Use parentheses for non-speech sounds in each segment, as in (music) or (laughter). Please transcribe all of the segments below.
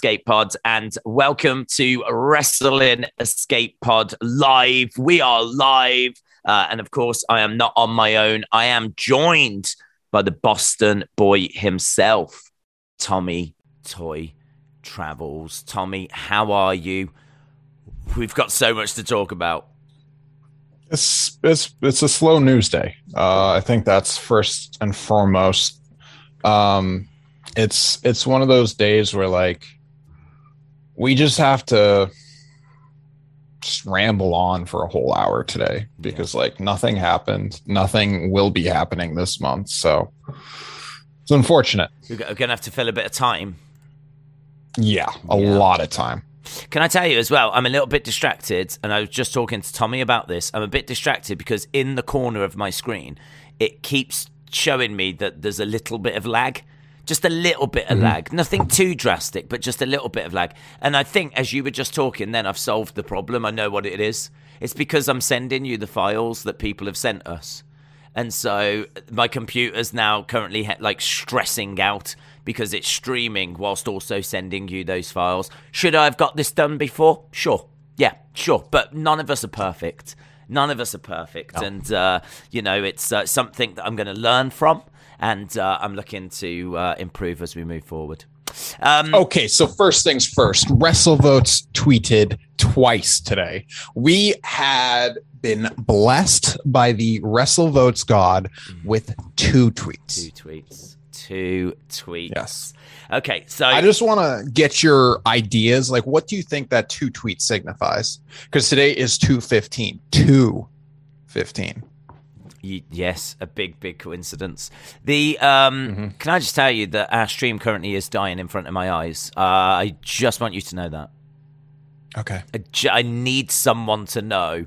Escape Pod, and welcome to Wrestling Escape Pod Live. We are live, uh, and of course, I am not on my own. I am joined by the Boston boy himself, Tommy Toy Travels. Tommy, how are you? We've got so much to talk about. It's it's it's a slow news day. Uh, I think that's first and foremost. Um, it's it's one of those days where like we just have to just ramble on for a whole hour today because yeah. like nothing happened, nothing will be happening this month. So it's unfortunate. We're gonna have to fill a bit of time. Yeah, a yeah. lot of time. Can I tell you as well? I'm a little bit distracted, and I was just talking to Tommy about this. I'm a bit distracted because in the corner of my screen, it keeps showing me that there's a little bit of lag. Just a little bit of mm-hmm. lag. Nothing too drastic, but just a little bit of lag. And I think as you were just talking, then I've solved the problem. I know what it is. It's because I'm sending you the files that people have sent us. And so my computer's now currently like stressing out because it's streaming whilst also sending you those files. Should I have got this done before? Sure. Yeah, sure. But none of us are perfect. None of us are perfect. And, uh, you know, it's uh, something that I'm going to learn from. And uh, I'm looking to uh, improve as we move forward. Um, okay, so first things first, WrestleVotes tweeted twice today. We had been blessed by the WrestleVotes God with two tweets. Two tweets two tweets. Yes. Okay, so I just want to get your ideas. Like, what do you think that two tweet signifies? Because today is two fifteen. Two fifteen. Yes, a big, big coincidence. The um, mm-hmm. can I just tell you that our stream currently is dying in front of my eyes. Uh, I just want you to know that. Okay. I, I need someone to know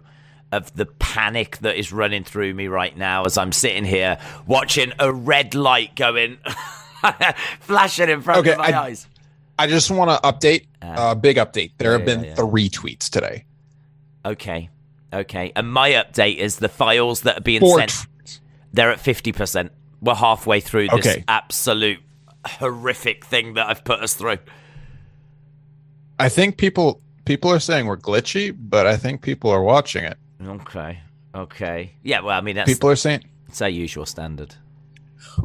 of the panic that is running through me right now as I'm sitting here watching a red light going (laughs) flashing in front okay, of my I, eyes. I just want to update a uh, uh, big update. There yeah, have been yeah. three tweets today. Okay. Okay. And my update is the files that are being Four sent. Tweets. They're at 50%. We're halfway through this okay. absolute horrific thing that I've put us through. I think people people are saying we're glitchy, but I think people are watching it. Okay. Okay. Yeah. Well, I mean, that's people are saying it's our usual standard.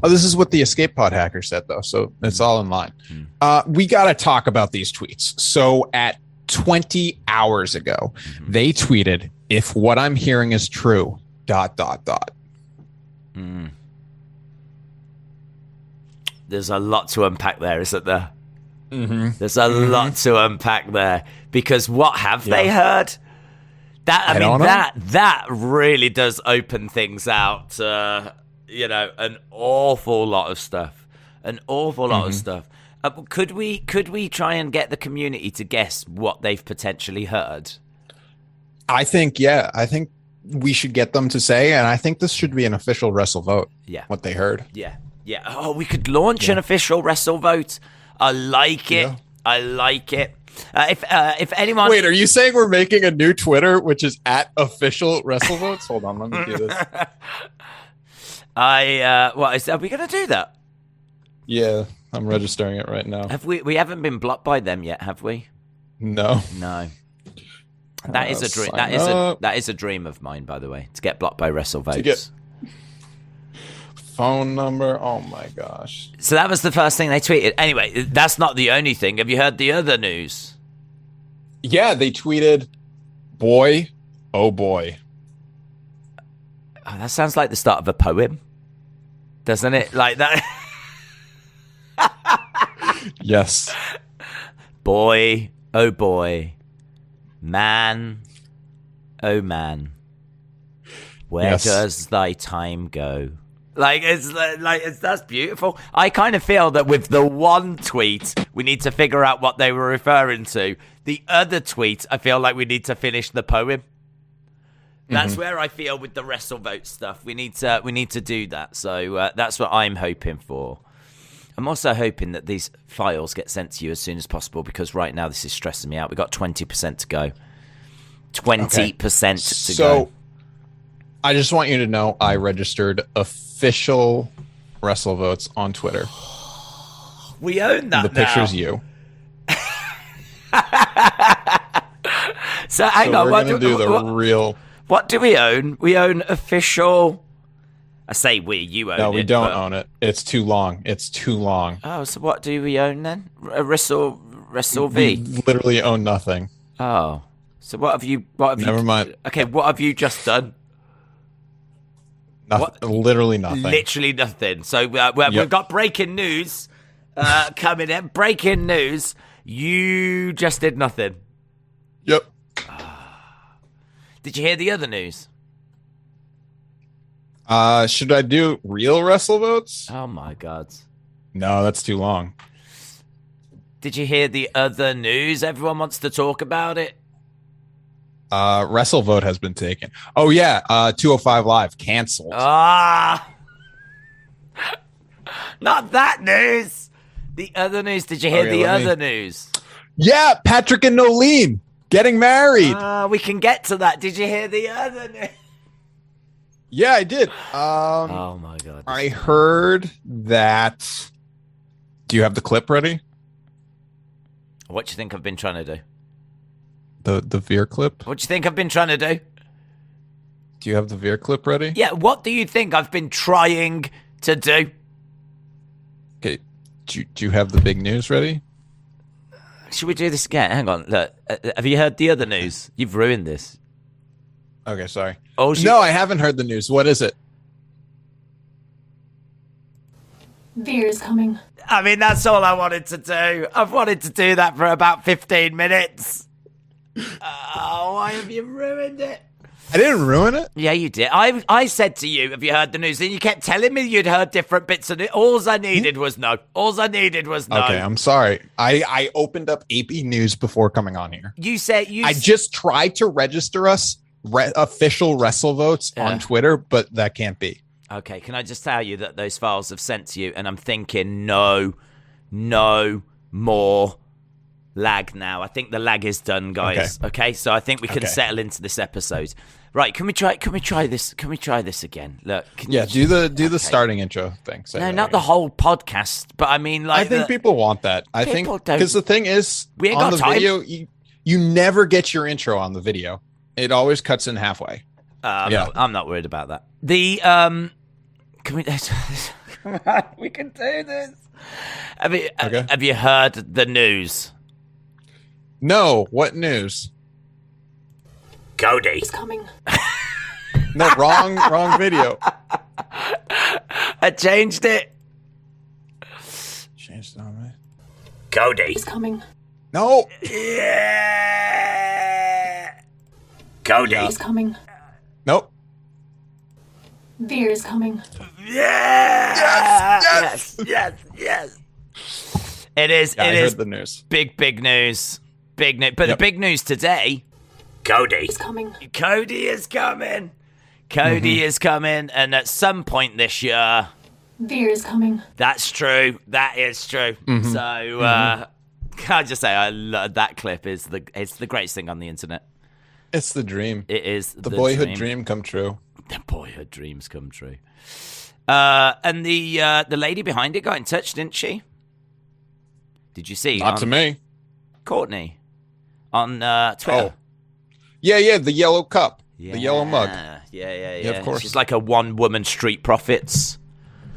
Oh, this is what the escape pod hacker said, though, so it's all in line. Mm. Uh, we got to talk about these tweets. So at 20 hours ago, mm-hmm. they tweeted, "If what I'm hearing is true." Dot dot dot. Mm. There's a lot to unpack there, isn't there? Mm-hmm. There's a mm-hmm. lot to unpack there because what have yeah. they heard? That I, I mean that that really does open things out. Uh, you know, an awful lot of stuff. An awful lot mm-hmm. of stuff. Uh, could we could we try and get the community to guess what they've potentially heard? I think yeah. I think we should get them to say, and I think this should be an official wrestle vote. Yeah, what they heard. Yeah, yeah. Oh, we could launch yeah. an official wrestle vote. I like it. Yeah. I like it. Uh, if uh, if anyone, wait, are you saying we're making a new Twitter which is at official wrestle votes? Hold on, let me do this. (laughs) I uh, what is? Are we going to do that? Yeah, I'm registering it right now. Have we? We haven't been blocked by them yet, have we? No, no. That is a dream. That is a that is a dream of mine, by the way, to get blocked by WrestleVotes. Get phone number. Oh my gosh. So that was the first thing they tweeted. Anyway, that's not the only thing. Have you heard the other news? Yeah, they tweeted, "Boy, oh boy." Oh, that sounds like the start of a poem, doesn't it? Like that. (laughs) yes. Boy, oh boy. Man, oh man. Where yes. does thy time go? Like it's like it's that's beautiful. I kind of feel that with the one tweet, we need to figure out what they were referring to. The other tweet, I feel like we need to finish the poem. That's mm-hmm. where I feel with the wrestle vote stuff. We need to we need to do that. So uh, that's what I'm hoping for. I'm also hoping that these files get sent to you as soon as possible because right now this is stressing me out. We've got 20% to go. 20% okay. to so, go. I just want you to know I registered official wrestle votes on Twitter. We own that. The picture's you. (laughs) So hang so on, we're what do, do the what, real. what do we own? We own official. I say we, you own it. No, it. we don't but- own it. It's too long. It's too long. Oh, so what do we own then? Wrestle, Wrestle We V. literally own nothing. Oh, so what have you? What have Never you? mind. Okay, what have you just done? Nothing. Literally nothing. Literally nothing. So uh, we- we've got breaking news uh, (laughs) coming in. Breaking news. You just did nothing. Yep. Did you hear the other news? Uh, should I do real wrestle votes? Oh my god. No, that's too long. Did you hear the other news? Everyone wants to talk about it. Uh, wrestle vote has been taken. Oh yeah, uh, 205 live canceled. Ah, (laughs) not that news. The other news. Did you hear Okay, the let me- other news? yeah, Patrick and Nolene getting married. Ah, we can get to that. Did you hear the other news? Yeah, I did. Um, Oh my god. I heard that. Do you have the clip ready? What do you think I've been trying to do? The the Veer clip. What do you think I've been trying to do? Do you have the Veer clip ready? Yeah, what do you think I've been trying to do? Okay. Do you, do you have the big news ready? Should we do this again? Hang on. Look, uh, have you heard the other news? You've ruined this. Okay, sorry. Oh, she- No, I haven't heard the news. What is it? Veer is coming. I mean, that's all I wanted to do. I've wanted to do that for about 15 minutes. Oh, why have you ruined it? I didn't ruin it. Yeah, you did. I I said to you, "Have you heard the news?" And you kept telling me you'd heard different bits of it. All I needed was no. All I needed was no. Okay, I'm sorry. I I opened up AP News before coming on here. you said you. I s- just tried to register us re- official wrestle votes Yeah. on Twitter, but that can't be. Okay, can I just tell you that those files have sent to you, and I'm thinking, no, no more lag now. I think the lag is done, guys. Okay, so I think we can Okay. settle into this episode. Right? Can we try? Can we try this? Can we try this again? Look. Can Yeah, you- do the do the starting intro thing. Say No, not the whole podcast, but I mean, like, I think the- people want that. I think because the thing is, We ain't on got the time. video, you you never get your intro on the video. It always cuts in halfway. Uh, I'm, Yeah. not, I'm not worried about that. The um, can we? (laughs) Come on, we can do this. Have you Okay. have you heard the news? No, what news? Cody, He's coming. No, wrong, wrong video. I changed it. Changed it on me. Cody, He's coming. No, yeah. Cody, Yeah. He's coming. nope. Veer is coming. yeah. Yes, yes, yes, yes. It is. Yeah, it I is heard the news. big, big news. Big news. But Yep. the big news today. Cody. He's coming. Cody is coming. Cody Mm-hmm. is coming, and at some point this year, Veer is coming. that's true. That is true. Mm-hmm. So, uh, (laughs) can I just say, I love that clip is the it's the greatest thing on the internet. It's the dream. It is the, boyhood dream. come true. The boyhood dreams come true. Uh, and the uh, the lady behind it got in touch, didn't she? Did you see? Not on to me. Courtney on uh, Twitter. Oh, yeah, yeah. The yellow cup, yeah. the yellow mug. Yeah, yeah, yeah. Yeah, of course. She's like a one woman street profits.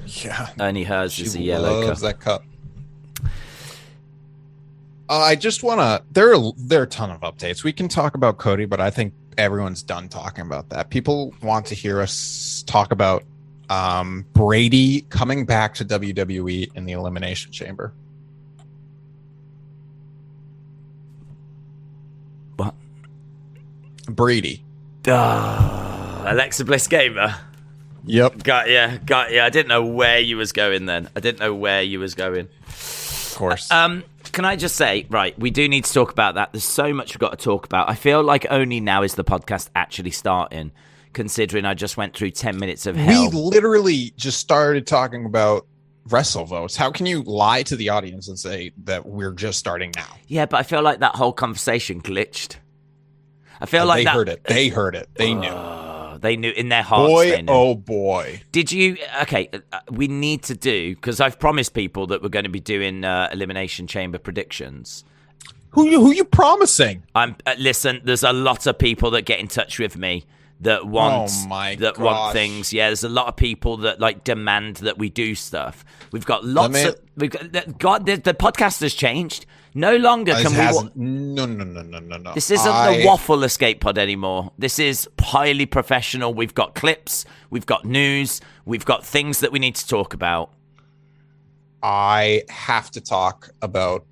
Yeah, Only hers she is a yellow cup. that cup. Uh, I just want to. There are there are a ton of updates. We can talk about Cody, but I think everyone's done talking about that. People want to hear us talk about um, Brady coming back to WWE in the Elimination Chamber. What? Brady. Ah, Alexa Bliss gamer. Yep, Got ya, got ya. I didn't know where you was going then. I didn't know where you was going. of course. Um, can I just say, right, we do need to talk about that. There's so much we've got to talk about. I feel like only now is the podcast actually starting, considering I just went through 10 minutes of hell. we literally just started talking about wrestle votes. How can you lie to the audience and say that we're just starting now? yeah, but I feel like that whole conversation glitched. I feel oh, like they that. heard it. They heard it. They knew. They knew in their hearts. boy, oh boy. Did you? Okay, uh, we need to do because I've promised people that we're going to be doing uh, elimination chamber predictions. Who you who you promising? I'm uh, listen. There's a lot of people that get in touch with me Oh that want Oh that want things. Yeah, there's a lot of people that like demand that we do stuff. We've got lots me- of we've got God. The, the podcast has changed. No longer This can we. wa- no no no no no no. This isn't I- the waffle escape pod anymore. This is highly professional. We've got clips, we've got news, we've got things that we need to talk about. I have to talk about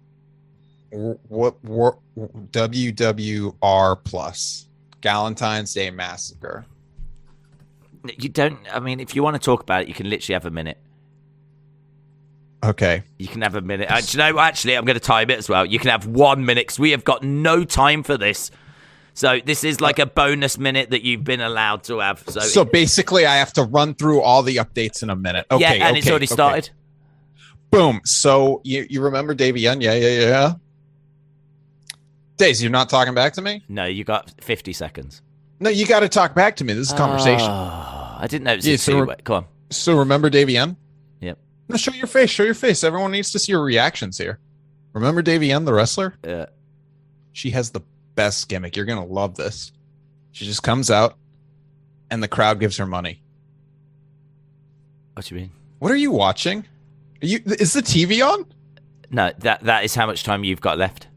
w- what what WWR plus Galentine's Day Massacre. You don't. I mean, if you want to talk about it, you can literally have a minute. Okay. You can have a minute. Uh, do you know, actually, I'm going to time it as well. You can have one minute because we have got no time for this. So this is like a bonus minute that you've been allowed to have. So, So basically, I have to run through all the updates in a minute. Okay. yeah, and it's okay, already okay. started. Boom. So you you remember Davey Young? Yeah, yeah, yeah. Daisy, you're not talking back to me? No, you got 50 seconds. No, you got to talk back to me. This is conversation. Oh, I didn't know it was Yeah, a so way. Come on. so remember Davey Young? Yep. No, show your face. Show your face. Everyone needs to see your reactions here. Remember Davey Young, the wrestler? Uh, She has the best gimmick. You're gonna love this. She just comes out, and the crowd gives her money. what do you mean? What are you watching? Are you is the TV on? No, that that is how much time you've got left.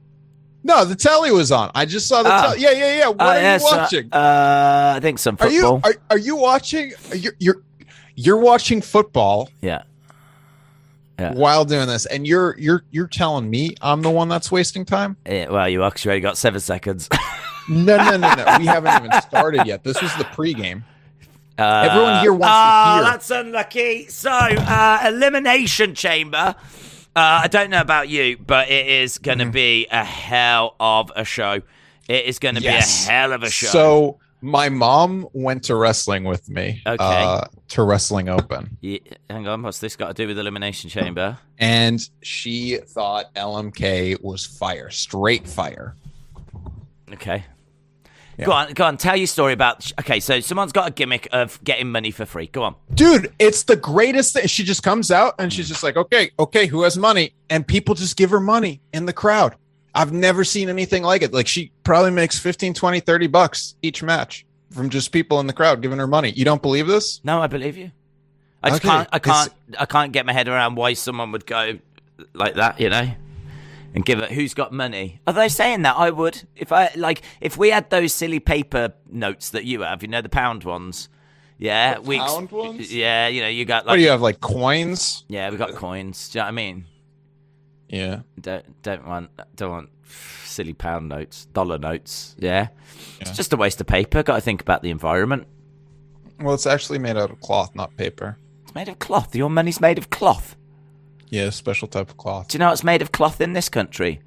No, the telly was on. I just saw the Ah. telly. Yeah, yeah, yeah. What Uh, are yes, you uh, watching? Uh, I think some football. are you football. are, are you watching? You're, you're you're watching football yeah. Yeah. while doing this, and you're you're you're telling me I'm the one that's wasting time? yeah. Well, you actually already got seven seconds. No, no, no, no. (laughs) we haven't even started yet. This was the pregame. Uh, Everyone here wants to oh, hear. that's unlucky. So, uh, Elimination Chamber. Uh, I don't know about you, but it is going Mm-hmm. to be a hell of a show. It is going to Yes. be a hell of a show. So my mom went to wrestling with me. Okay. Uh, to Wrestling Open. Yeah, hang on, what's this got to do with Elimination Chamber? and she thought LMK was fire, straight fire. Okay. Yeah. Go on, go on. Tell your story about. Okay, so someone's got a gimmick of getting money for free. Go on. Dude, it's the greatest thing. She just comes out and she's mm. just like, okay, okay, who has money? And people just give her money in the crowd. I've never seen anything like it. Like she probably makes 15, 20, 30 bucks each match from just people in the crowd giving her money. You don't believe this? No, I believe you. I just Okay, can't. I can't. I can't get my head around why someone would go like that. You know, and give it. Who's got money? Are they saying that? I would. If I like, if we had those silly paper notes that you have, you know, the pound ones. Yeah, The we. pound ones? Yeah, you know, you got What like. do you have, like coins? yeah, we got coins. Do you know what I mean? Yeah. Don't don't want don't want silly pound notes, dollar notes. Yeah, it's just a waste of paper. Got to think about the environment. Well, it's actually made out of cloth, not paper. It's made of cloth. Your money's made of cloth. Yeah, special type of cloth. Do you know what's made of cloth in this country?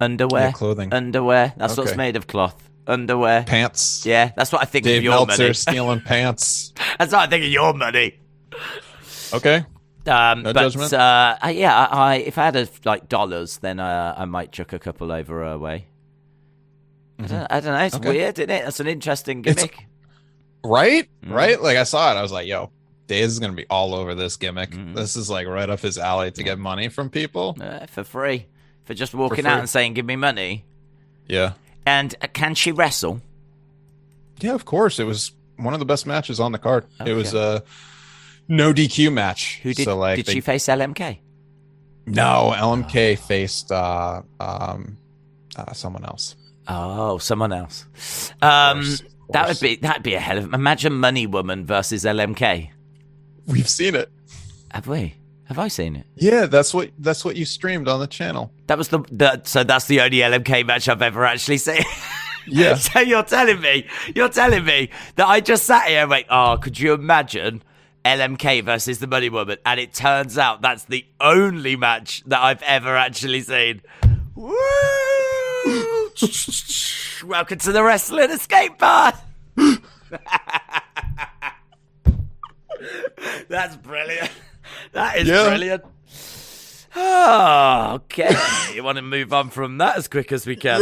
Underwear. Yeah, clothing. Underwear. That's what's made of cloth. Underwear. Pants. Yeah, that's what I think Dave of your Meltzer money. (laughs) stealing pants. That's what I think of your money. Okay. Um, No but judgment. uh, yeah, I, I if I had a, like dollars, then uh, I might chuck a couple over her way. I, don't, I don't know. It's Okay. weird, isn't it? That's an interesting It's- gimmick. Right? Mhm. Right? Like I saw it. I was like, yo, Daze is gonna be all over this gimmick. Mhm. This is like right up his alley to get money from people. Uh, for free, for just walking free. out and saying, "Give me money." Yeah. And uh, can she wrestle? Yeah, of course. It was one of the best matches on the card. It was a no DQ match. Who did? so like did they- she face LMK? No, LMK faced uh um uh, someone else. Oh, someone else. Um, course, of that would be that'd be a hell of. Imagine Money Woman versus LMK. We've seen it. Have we? Have I seen it? Yeah, that's what that's what you streamed on the channel. That was the, the so that's the only LMK match I've ever actually seen. Yeah. (laughs) so you're telling me, you're telling me that I just sat here and went, oh, could you imagine LMK versus the Money Woman? And it turns out that's the only match that I've ever actually seen. Woo! (laughs) Welcome to the Wrestling Escape Pod. (laughs) That's brilliant. (laughs) That is Yeah. brilliant. Oh, okay. (laughs) you want to move on from that as quick as we can?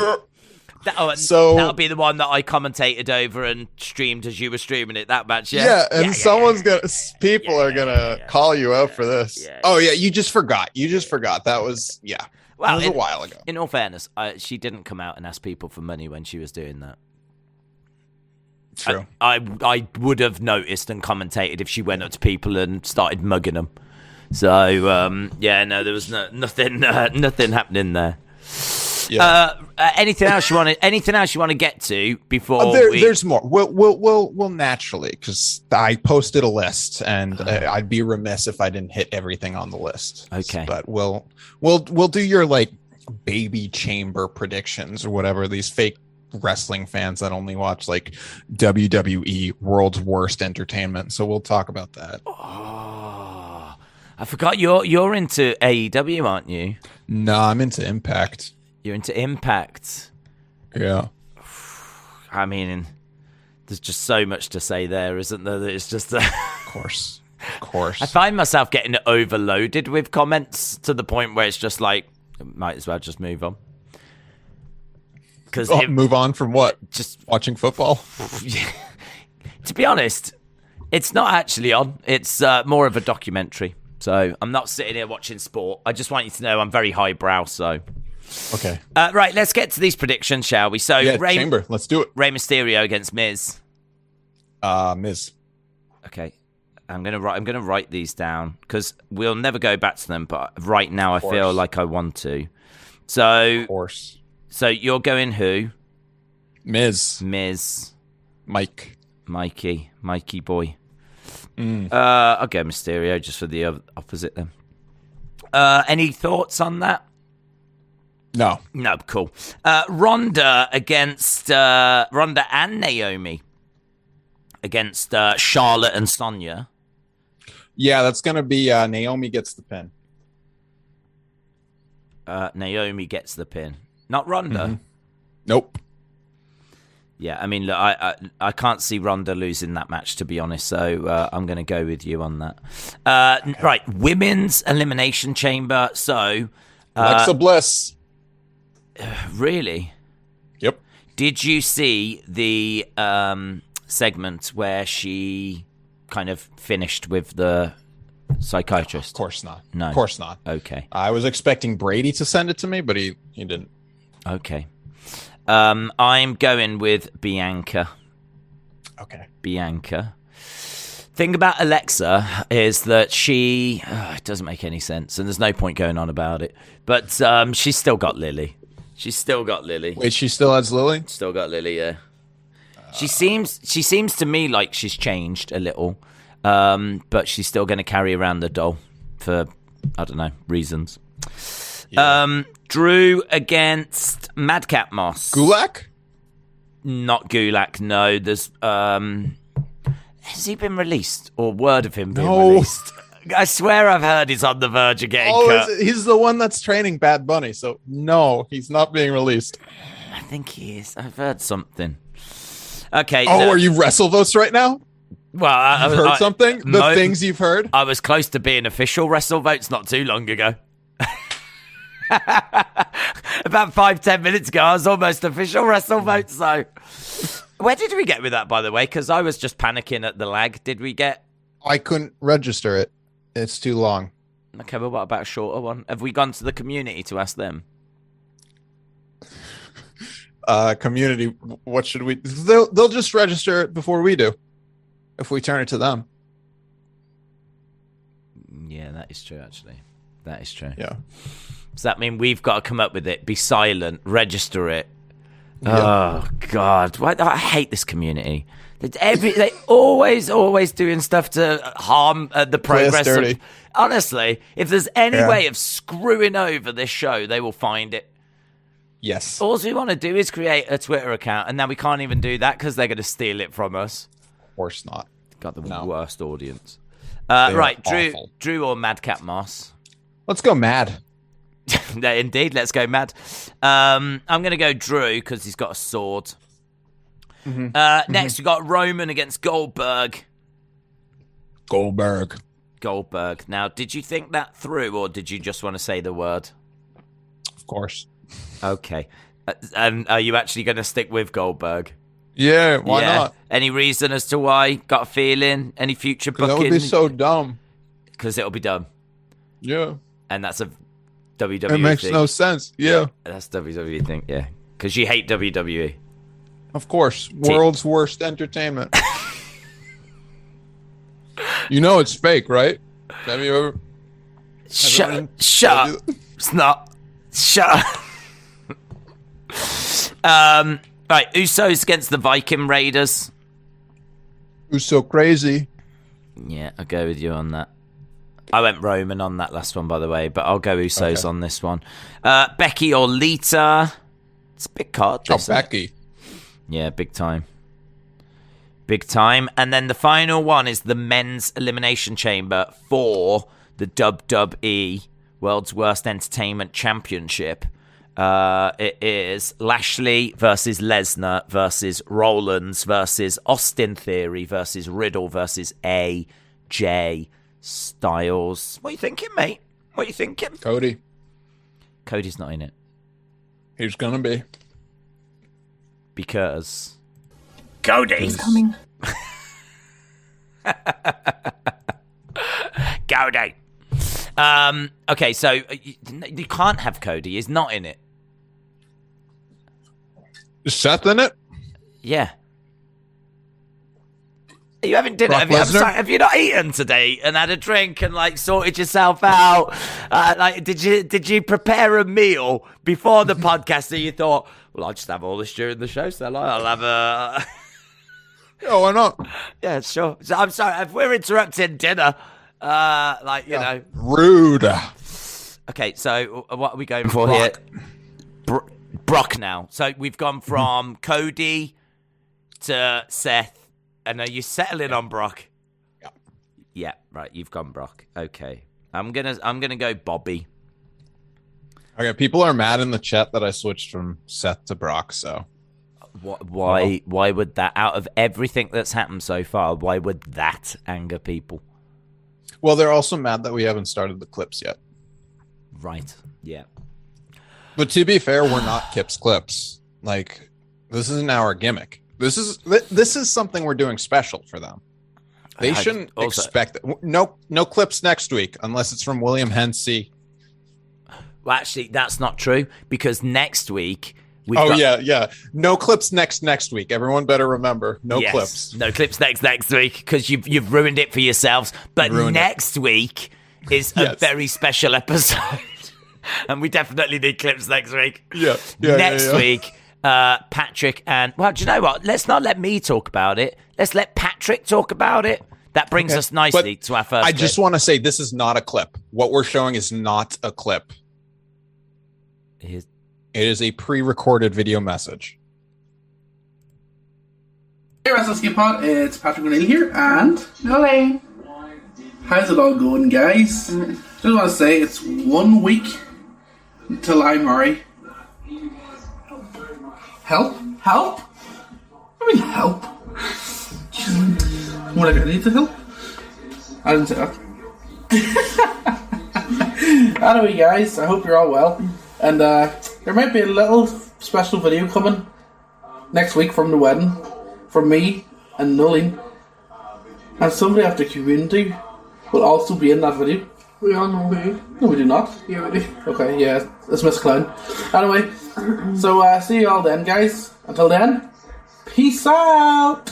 That, oh, so that'll be the one that I commentated over and streamed as you were streaming it. That match, yeah. Yeah, and yeah, someone's yeah. gonna people are gonna call you out for this. Oh yeah, you just forgot. You just forgot. That was yeah. Well, it was in- a while ago. In all fairness, I, she didn't come out and ask people for money when she was doing that. True. I, I, I would have noticed and commentated if she went up to people and started mugging them. So um, yeah, no, there was no, nothing, (laughs) uh, nothing happening there. yeah. Uh, uh, anything else you want to? Anything else you want to get to before Uh, there, we? There's more. We'll we'll we'll, we'll naturally because I posted a list, and uh, I'd be remiss if I didn't hit everything on the list. Okay. but we'll we'll we'll do your like baby chamber predictions or whatever these fake wrestling fans that only watch like WWE World's Worst Entertainment. So we'll talk about that. Oh, I forgot you're you're into AEW, aren't you? No, I'm into Impact. You're into Impact. Yeah. I mean, there's just so much to say there, isn't there? That it's just. Uh, (laughs) Of course. Of course. I find myself getting overloaded with comments to the point where it's just like, might as well just move on. Because Oh, move on from what? just Watching football? (laughs) to be honest, it's not actually on. It's uh, more of a documentary. So I'm not sitting here watching sport. I just want you to know I'm very highbrow. So Okay. uh, right, let's get to these predictions, shall we? So Yeah, Rey, Chamber. Let's do it. Rey Mysterio against Miz. Uh, Miz. Okay. I'm gonna write. I'm gonna write these down because we'll never go back to them. But right now, I feel like I want to. So, Of course. So you're going who? Miz. Miz, Mike. Mikey, Mikey boy. Mm. Uh, I'll go Mysterio just for the opposite then. Uh, any thoughts on that? No. No, cool. Uh, Ronda against uh, Ronda and Naomi against uh, Charlotte and Sonya. Yeah, that's gonna be uh, Naomi gets the pin. Uh, Naomi gets the pin, not Ronda. Mhm. Nope. Yeah, I mean, look, I, I I can't see Ronda losing that match to be honest, so uh, I'm going to go with you on that. Uh, n- Right, women's elimination chamber. So, uh, Alexa Bliss. (sighs) really, Yep. did you see the um, segment where she kind of finished with the psychiatrist? Of course not. No. Of course not. Okay, I was expecting Brady to send it to me, but he he didn't. Okay. Um, I'm going with Bianca. Okay. Bianca. Thing about Alexa is that she uh, it doesn't make any sense, and there's no point going on about it. But um, she's still got Lily. She's still got Lily. Wait, she still has Lily. Still got Lily. Yeah. She seems she seems to me like she's changed a little, um, but she's still going to carry around the doll for I don't know reasons. Um, Drew against Madcap Moss. Gulak. Not Gulak, no. There's um has he been released or word of him being No. released? I swear I've heard he's on the verge of getting Oh, cut. he's the one that's training Bad Bunny. So no, he's not being released. I think he is. I've heard something. Okay. Oh, no- are you wrestle votes right now? well, I, You've heard I- something? The mo- things you've heard? I was close to being official wrestle votes not too long ago. (laughs) About five, ten minutes ago, I was almost official wrestle votes. So, where did we get with that, by the way? Because I was just panicking at the lag. Did we get I couldn't register it. It's too long. Okay, but what about a shorter one? Have we gone to the community to ask them? (laughs) Uh, community, what should we? They'll they'll just register it before we do. If we turn it to them, Yeah, that is true, actually. That is true. yeah. Does that mean we've got to come up with it, be silent, register it? Yeah. Oh, God. Why, I hate this community. They, every, they always, always doing stuff to harm uh, the progress. Of, honestly, if there's any Yeah. way of screwing over this show, they will find it. Yes. All we want to do is create a Twitter account, and now we can't even do that because they're going to steal it from us. Of course not. Got the No. worst audience. Uh, right, Drew, awful. Drew or Madcap Moss? Let's go mad. (laughs) Yeah, Indeed, let's go mad. Um, I'm going to go Drew because he's got a sword. Mm-hmm. Uh, next, we got Roman against Goldberg. Goldberg. Goldberg. Now, did you think that through, or did you just want to say the word? Of course. Okay. Uh, and are you actually going to stick with Goldberg? Yeah. Why Yeah. not? Any reason as to why? Got a feeling? Any future 'Cause That would booking? be so dumb. Because it'll be dumb. Yeah. And that's a WWE. It makes thing. no sense. Yeah, That's WWE thing. Yeah, because you hate. WWE. of course. World's worst entertainment. (laughs) you know it's fake, right? Have you ever? Shut, anyone shut up. It's not. Shut up. (laughs) um, right, Usos against the Viking Raiders. Who's so crazy? Yeah, I'll go with you on that. I went Roman on that last one, by the way, but I'll go Usos Okay. on this one. Uh, Becky or Lita. It's a big card. Oh, isn't it? Becky. Yeah, big time. Big time. And then the final one is the men's elimination chamber for the WWE World's Worst Entertainment Championship. Uh, it is Lashley versus Lesnar versus Rollins versus Austin Theory versus Riddle versus AJ Styles. What are you thinking, mate? What are you thinking? Cody. Cody's not in it He's gonna be. because Cody. He's coming. (laughs) Cody. Um, okay, so uh, you, you can't have Cody. He's not in it. Is Seth in it? Yeah. You haven't dinner. Have you, sorry, have you not eaten today and had a drink and like sorted yourself out? Uh, like, did you did you prepare a meal before the podcast? that you thought, well, I'll just have all this during the show. So I'll have a (laughs) Yeah, why not? yeah, sure. So I'm sorry if we're interrupting dinner. Uh, like you know, Rude. Okay, so what are we going for here? Bro- Brock now. So we've gone from Cody to Seth, Uh, and are you settling on Brock? Yeah. Yeah, right. You've gone Brock. Okay, I'm gonna I'm gonna go Bobby. Okay, people are mad in the chat that I switched from Seth to Brock. So What, why why would that? Out of everything that's happened so far, why would that anger people? Well, they're also mad that we haven't started the clips yet. Right. Yeah. But to be fair, we're not Kip's clips. Like this isn't our gimmick. This is this is something we're doing special for them. They I- shouldn't also- expect no no clips next week unless it's from William Hennessy. Well, actually, that's not true because next week we've oh got yeah, yeah. No clips next next week. Everyone better remember. No Yes. clips. No clips next next week because you've you've ruined it for yourselves. But Ruined it. next week is a Yes. very special episode, (laughs) and we definitely need clips next week. Yeah. yeah next yeah, yeah. week, uh, Patrick and well, do you know what? Let's not let me talk about it. Let's let Patrick talk about it. That brings Okay. us nicely But to our first. I just want to say this is not a clip. What we're showing is not a clip. Here's- It is a pre-recorded video message. Hey Escape Pod, it's Patrick O'Neill here, and Hello. how's it all going, guys? Just want to say it's one week until I marry. Help? Help? I mean, help. What I need to help? I didn't say that. anyway, guys, I hope you're all well, and uh, there might be a little special video coming next week from the wedding from me and Nolene. And somebody after community will also be in that video. We all know who. No, we do not. Yeah, we do. Okay, yeah, it's Miss Clown. Anyway, so uh, see you all then, guys. Until then, peace out.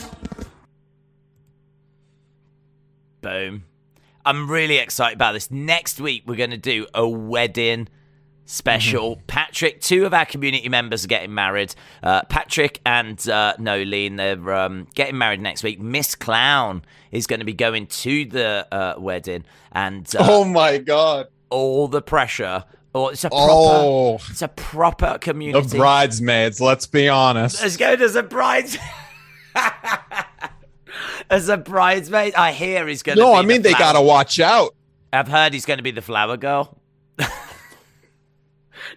Boom. I'm really excited about this. Next week, we're going to do a wedding special. Patrick, two of our community members are getting married. Uh, Patrick and uh, Nolene, they're um, getting married next week. Miss Clown is going to be going to the uh, wedding, and uh, Oh my god. all the pressure. Oh, it's a proper, Oh, it's a proper the bridesmaids, let's be honest. As good as a bride. as a bridesmaid, I hear he's going to. No, I the mean they got to watch out. I've heard he's going to be the flower girl.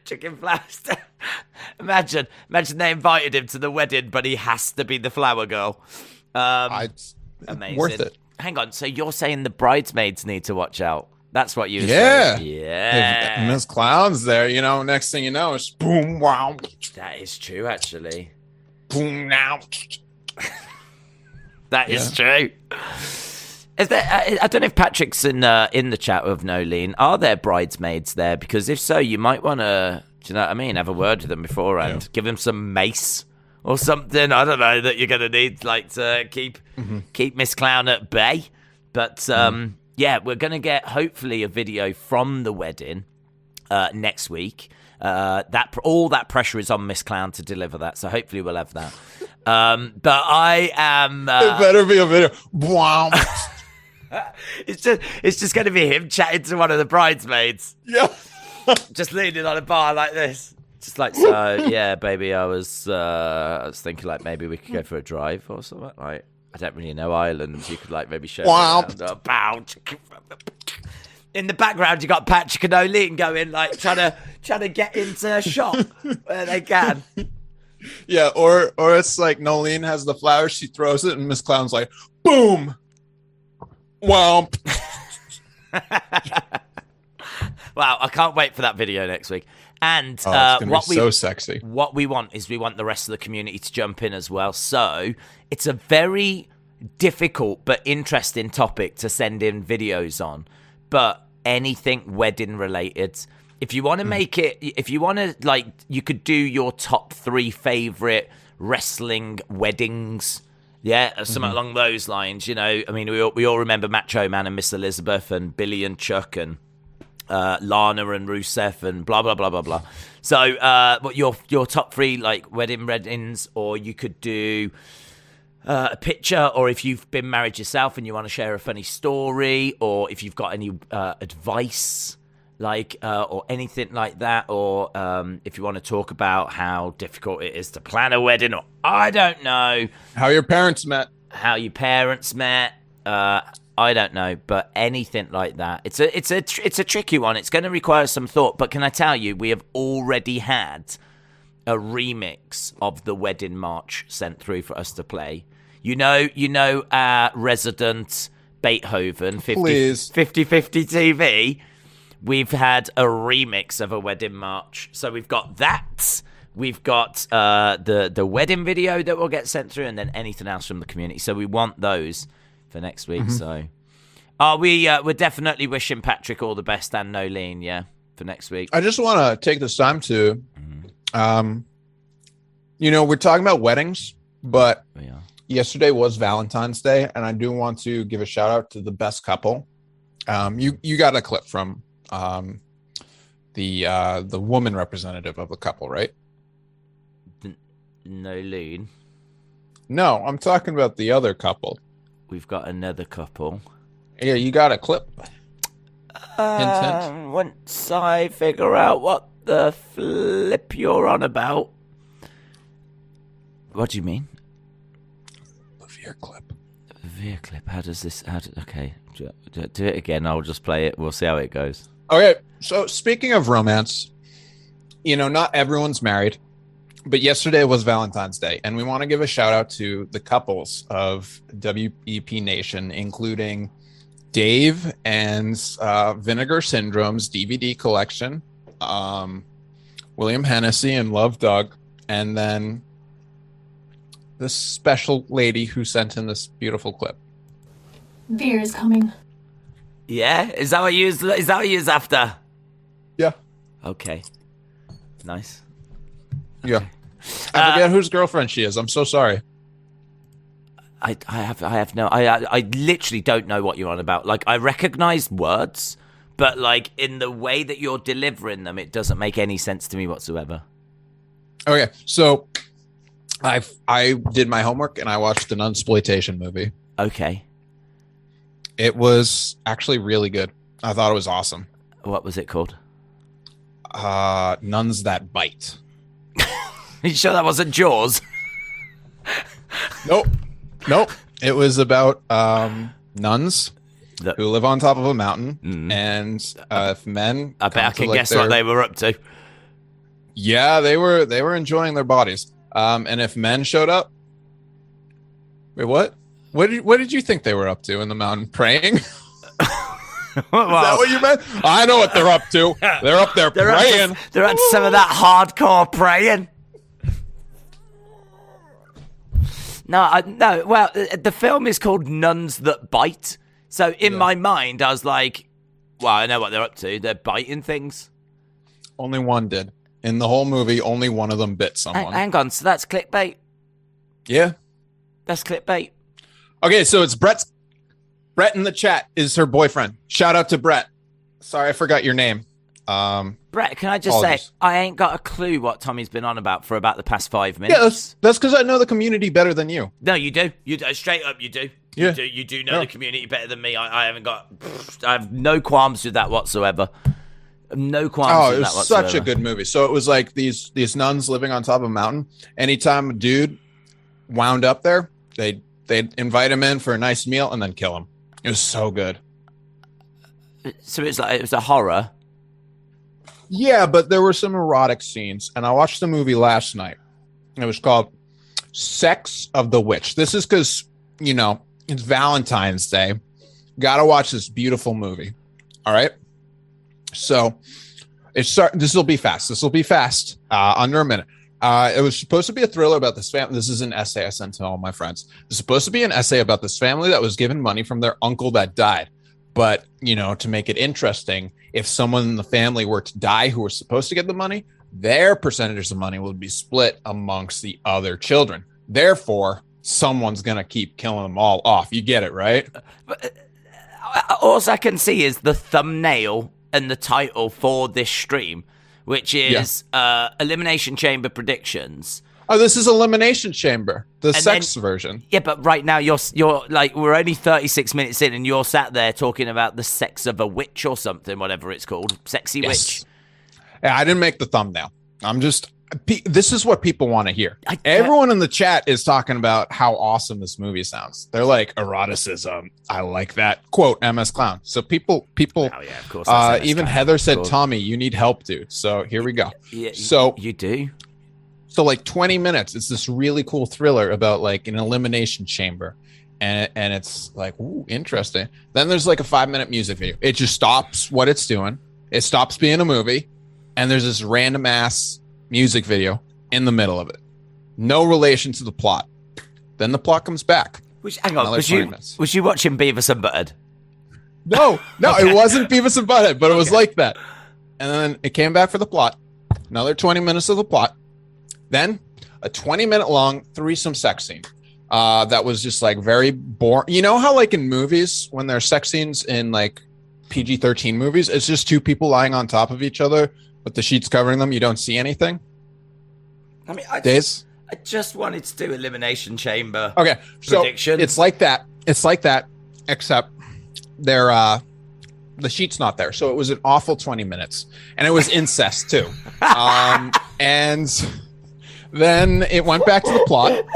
Chicken flowers. (laughs) imagine, imagine they invited him to the wedding, but he has to be the flower girl. Um, I, amazing. worth it. Hang on. So you're saying the bridesmaids need to watch out? That's what you. Yeah. saying. Yeah. Miss Clown's there, you know, next thing you know, it's boom, wow, That is true. Actually, boom, now. (laughs) that is true. Is there, I, I don't know if Patrick's in uh, in the chat with Nolene. Are there bridesmaids there? Because if so, you might want to. Do you know what I mean? Have a word with them beforehand. Yeah. Give them some mace or something. I don't know that you're gonna need like to keep keep Miss Clown at bay. But um, yeah, we're gonna get hopefully a video from the wedding uh, next week. Uh, that all that pressure is on Miss Clown to deliver that. So hopefully we'll have that. Um, but I am. Uh, it better be a video. Wow. (laughs) (laughs) it's just it's just going to be him chatting to one of the bridesmaids, yeah. (laughs) just leaning on a bar like this. Just like so, (laughs) yeah, baby. I was uh, I was thinking like maybe we could go for a drive or something. Like I don't really know Ireland. You could like maybe show me Wow. around. Oh. In the background, you got Patrick and O'Lean going like trying to trying to get into a shop where they can. Yeah, or or it's like Nolene has the flowers, she throws it, and Miss Clown's like, boom. Wow. (laughs) Wow, I can't wait for that video next week. And Oh, uh, what be we so sexy. what we want is we want the rest of the community to jump in as well. So it's a very difficult but interesting topic to send in videos on. But anything wedding related. If you want to make it, if you want to, like, you could do your top three favorite wrestling weddings. Yeah, or something along those lines. You know, I mean, we all, we all remember Macho Man and Miss Elizabeth and Billy and Chuck and uh, Lana and Rusev and blah blah blah blah blah. So, uh, what your your top three like wedding weddings, or you could do uh, a picture, or if you've been married yourself and you want to share a funny story, or if you've got any uh, advice, like uh, or anything like that, or um, if you want to talk about how difficult it is to plan a wedding, or I don't know How your parents met. how your parents met. Uh, I don't know, but anything like that. It's a it's a tr- it's a tricky one. It's going to require some thought. But can I tell you, we have already had a remix of the wedding march sent through for us to play. You know, you know, our resident Beethoven 50, Please. 50 50 TV. We've had a remix of a wedding march. So we've got that. We've got uh, the the wedding video that will get sent through, and then anything else from the community. So we want those for next week. So, are we? Uh, we're definitely wishing Patrick all the best and Nolene, yeah, for next week. I just want to take this time to, um, you know, we're talking about weddings, but We yesterday was Valentine's Day, and I do want to give a shout out to the best couple. Um, you you got a clip from um, the uh, the woman representative of the couple, right? Nolene. No, I'm talking about the other couple. We've got another couple. Yeah, you got a clip. Hint, hint. Um, once I figure out what the flip you're on about. What do you mean? The Veer clip. Veer clip. How does this? How do, okay, do, do- do it again. I'll just play it. We'll see how it goes. Okay, so speaking of romance, you know, not everyone's married, but yesterday was Valentine's Day, and we want to give a shout out to the couples of WEP Nation, including Dave and uh, Vinegar Syndrome's DVD collection, um, William Hennessy and Love Doug, and then this special lady who sent in this beautiful clip. Veer is coming. Yeah, is that what you is that what you was after? Yeah. Okay, nice. Yeah. I forget uh, whose girlfriend she is. I'm so sorry. I, I have I have no I, I I literally don't know what you're on about. Like I recognize words, but like in the way that you're delivering them, it doesn't make any sense to me whatsoever. Okay, so I I did my homework and I watched an unsploitation movie. Okay, It was actually really good. I thought it was awesome. what was it called? Uh, nuns that bite. (laughs) you sure that wasn't Jaws? Nope, nope. It was about um nuns The- who live on top of a mountain, Mm. and uh, if men, I bet I can like, guess what they were up to. Yeah, they were they were enjoying their bodies. Um, and if men showed up, wait, what? What did what did you think they were up to in the mountain? Praying? (laughs) (laughs) Is that what you meant? I know what they're up to. (laughs) They're up there they're praying. to, they're to some of that hardcore praying. No, I, no. Well, uh, the film is called Nuns That Bite. So in my mind, I was like, well, I know what they're up to. They're biting things. Only one did. In the whole movie, only one of them bit Hang, someone. hang on, so that's clickbait. Yeah. That's clickbait. Okay, so it's Brett's Brett in the chat is her boyfriend. Shout out to Brett. Sorry, I forgot your name. Um Brett, can I just Apologies. say I ain't got a clue what Tommy's been on about for about the past five minutes. Yeah, that's that's because I know the community better than you. No, you do. You do. Straight up, you do. Yeah. You do. You do know Yeah. the community better than me. I, I haven't got. I have no qualms with that whatsoever. No qualms Oh, it was whatsoever. such a good movie. So it was like these these nuns living on top of a mountain. Anytime a dude wound up there, they they'd invite him in for a nice meal and then kill him. It was so good. So it's like it was a horror. Yeah, but there were some erotic scenes, and I watched the movie last night. It was called Sex of the Witch. This is because, you know, it's Valentine's Day. Gotta watch this beautiful movie. All right. So it's start this will be fast. This will be fast. Uh under a minute. Uh it was supposed to be a thriller about this family. This is an essay I sent to all my friends. It's supposed to be an essay about this family that was given money from their uncle that died. But, you know, to make it interesting, if someone in the family were to die who was supposed to get the money, their percentages of money would be split amongst the other children. Therefore, someone's going to keep killing them all off. You get it, right? All I can see is the thumbnail and the title for this stream, which is uh, Elimination Chamber Predictions. Oh, this is Elimination Chamber, the And sex then- version. Yeah, but right now you're you're like we're only 36 minutes in, and you're sat there talking about the sex of a witch or something, whatever it's called, sexy Yes. witch. Yeah, I didn't make the thumbnail. I'm just. This is what people want to hear. Everyone in the chat is talking about how awesome this movie sounds. They're like eroticism. I like that quote. MS Clown. So people, people. Oh yeah, of course. Uh, even Clown, Heather said. "Tommy, you need help, dude." So here we go. Yeah, So- you do. So like 20 minutes. It's this really cool thriller about like an elimination chamber. And, and it's like, ooh, interesting. Then there's like a five minute music video. It just stops what it's doing. It stops being a movie. And there's this random ass music video in the middle of it. No relation to the plot. Then the plot comes back. Was, hang on, was you minutes. was you watching Beavis and Butthead? No, no, Okay. it wasn't Beavis and Butthead, but it was Okay. like that. And then it came back for the plot. Another 20 minutes of the plot. Then a 20 minute long threesome sex scene. Uh, that was just like very boring. You know how like in movies when there's sex scenes in like PG 13 movies, it's just two people lying on top of each other with the sheets covering them. You don't see anything. I mean, I, Daze. I just wanted to do Elimination Chamber. Okay, so Prediction? it's like that. It's like that, except they're uh the sheet's not there. So it was an awful 20 minutes. And it was incest too. (laughs) Um and then it went back to the plot. (laughs)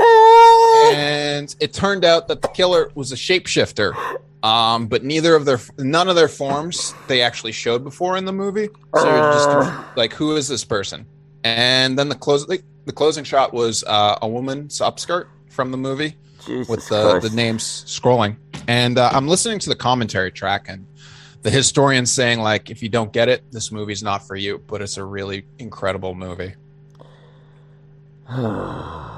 And it turned out that the killer was a shapeshifter. Um, but neither of their none of their forms they actually showed before in the movie. So you're just like, who is this person? And then the close the, the closing shot was uh, a woman's upskirt from the movie with the, the names scrolling. And uh, I'm listening to the commentary track, and the historian saying like, if you don't get it, this movie's not for you, but it's a really incredible movie. (sighs)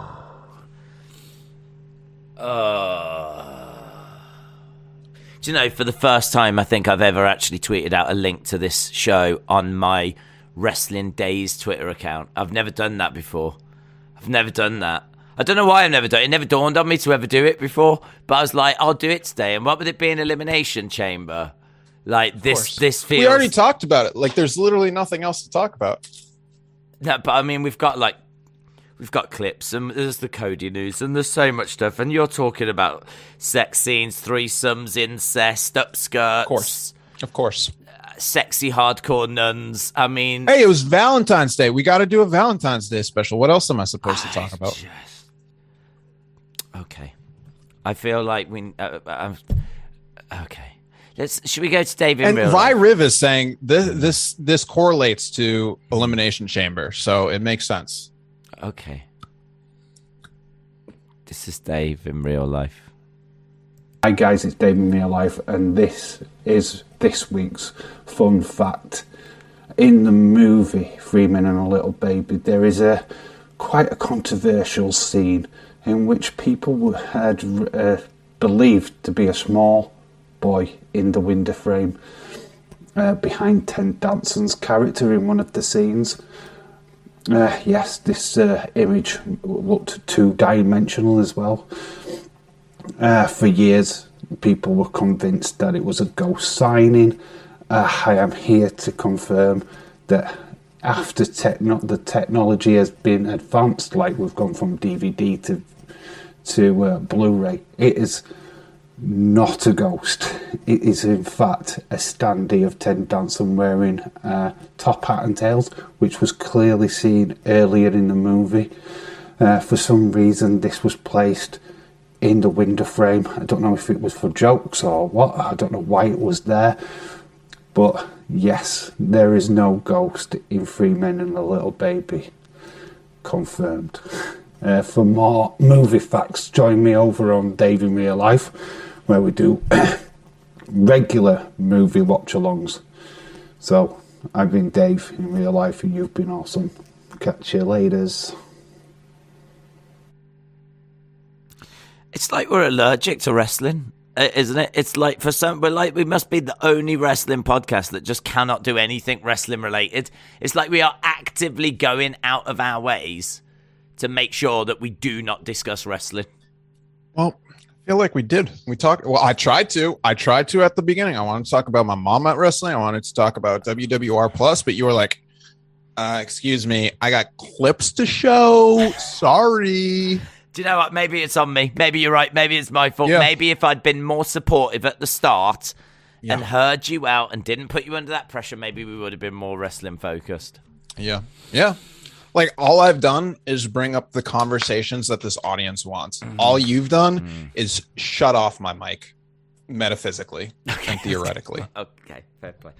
Uh, do you know, for the first time, I think I've ever actually tweeted out a link to this show on my Wrestling Days Twitter account. I've never done that before. I've never done that. I don't know why I've never done it. It never dawned on me to ever do it before, but I was like, I'll do it today. And what would it be an elimination chamber? Like this, this feels. We already talked about it. Like, there's literally nothing else to talk about. No, but I mean, we've got like, we've got clips, and there's the Cody news, and there's so much stuff. And you're talking about sex scenes, threesomes, incest, upskirts, Of course. Of course. sexy hardcore nuns. I mean, Hey, it was Valentine's Day. We got to do a Valentine's Day special. What else am I supposed to talk about? just- okay, I feel like we. Uh, uh, okay, let's. Should we go to David? And Vi? Riv is saying this this this correlates to Elimination Chamber, so it makes sense. Okay. This is Dave in real life. Hi guys, it's Dave in real life, and this is this week's fun fact. In the movie Three Men and a Little Baby, there is a quite a controversial scene in which people had uh, believed to be a small boy in the window frame uh, behind Ted Danson's character in one of the scenes. Uh, yes, this uh, image looked two dimensional as well. Uh, for years, people were convinced that it was a ghost signing. Uh, I am here to confirm that after techno- the technology has been advanced, like we've gone from DVD to to uh, Blu-ray, it is not a ghost. It is in fact a standee of Ted Danson wearing uh, top hat and tails, which was clearly seen earlier in the movie. Uh, for some reason, this was placed in the window frame. I don't know if it was for jokes or what. I don't know why it was there. But yes, there is no ghost in Three Men and a Little Baby. Confirmed. Uh, for more movie facts, join me over on Dave in Real Life, where we do (coughs) regular movie watch alongs. So, I've been Dave in real life, and you've been awesome. Catch you laters. It's like we're allergic to wrestling, uh, isn't it? It's like for some, we're like we must be the only wrestling podcast that just cannot do anything wrestling related. It's like we are actively going out of our ways to make sure that we do not discuss wrestling. Well, I feel like we did. We talked. Well, I tried to. I tried to at the beginning. I wanted to talk about my mom at wrestling. I wanted to talk about WWR Plus, but you were like, uh, "Excuse me, I got clips to show. Sorry." Do you know what? Maybe it's on me. Maybe you're right. Maybe it's my fault. Yeah. Maybe if I'd been more supportive at the start Yeah. and heard you out and didn't put you under that pressure, maybe we would have been more wrestling focused. Yeah. Yeah. Like all I've done is bring up the conversations that this audience wants. All you've done is shut off my mic metaphysically and (laughs) theoretically. Okay, fair play.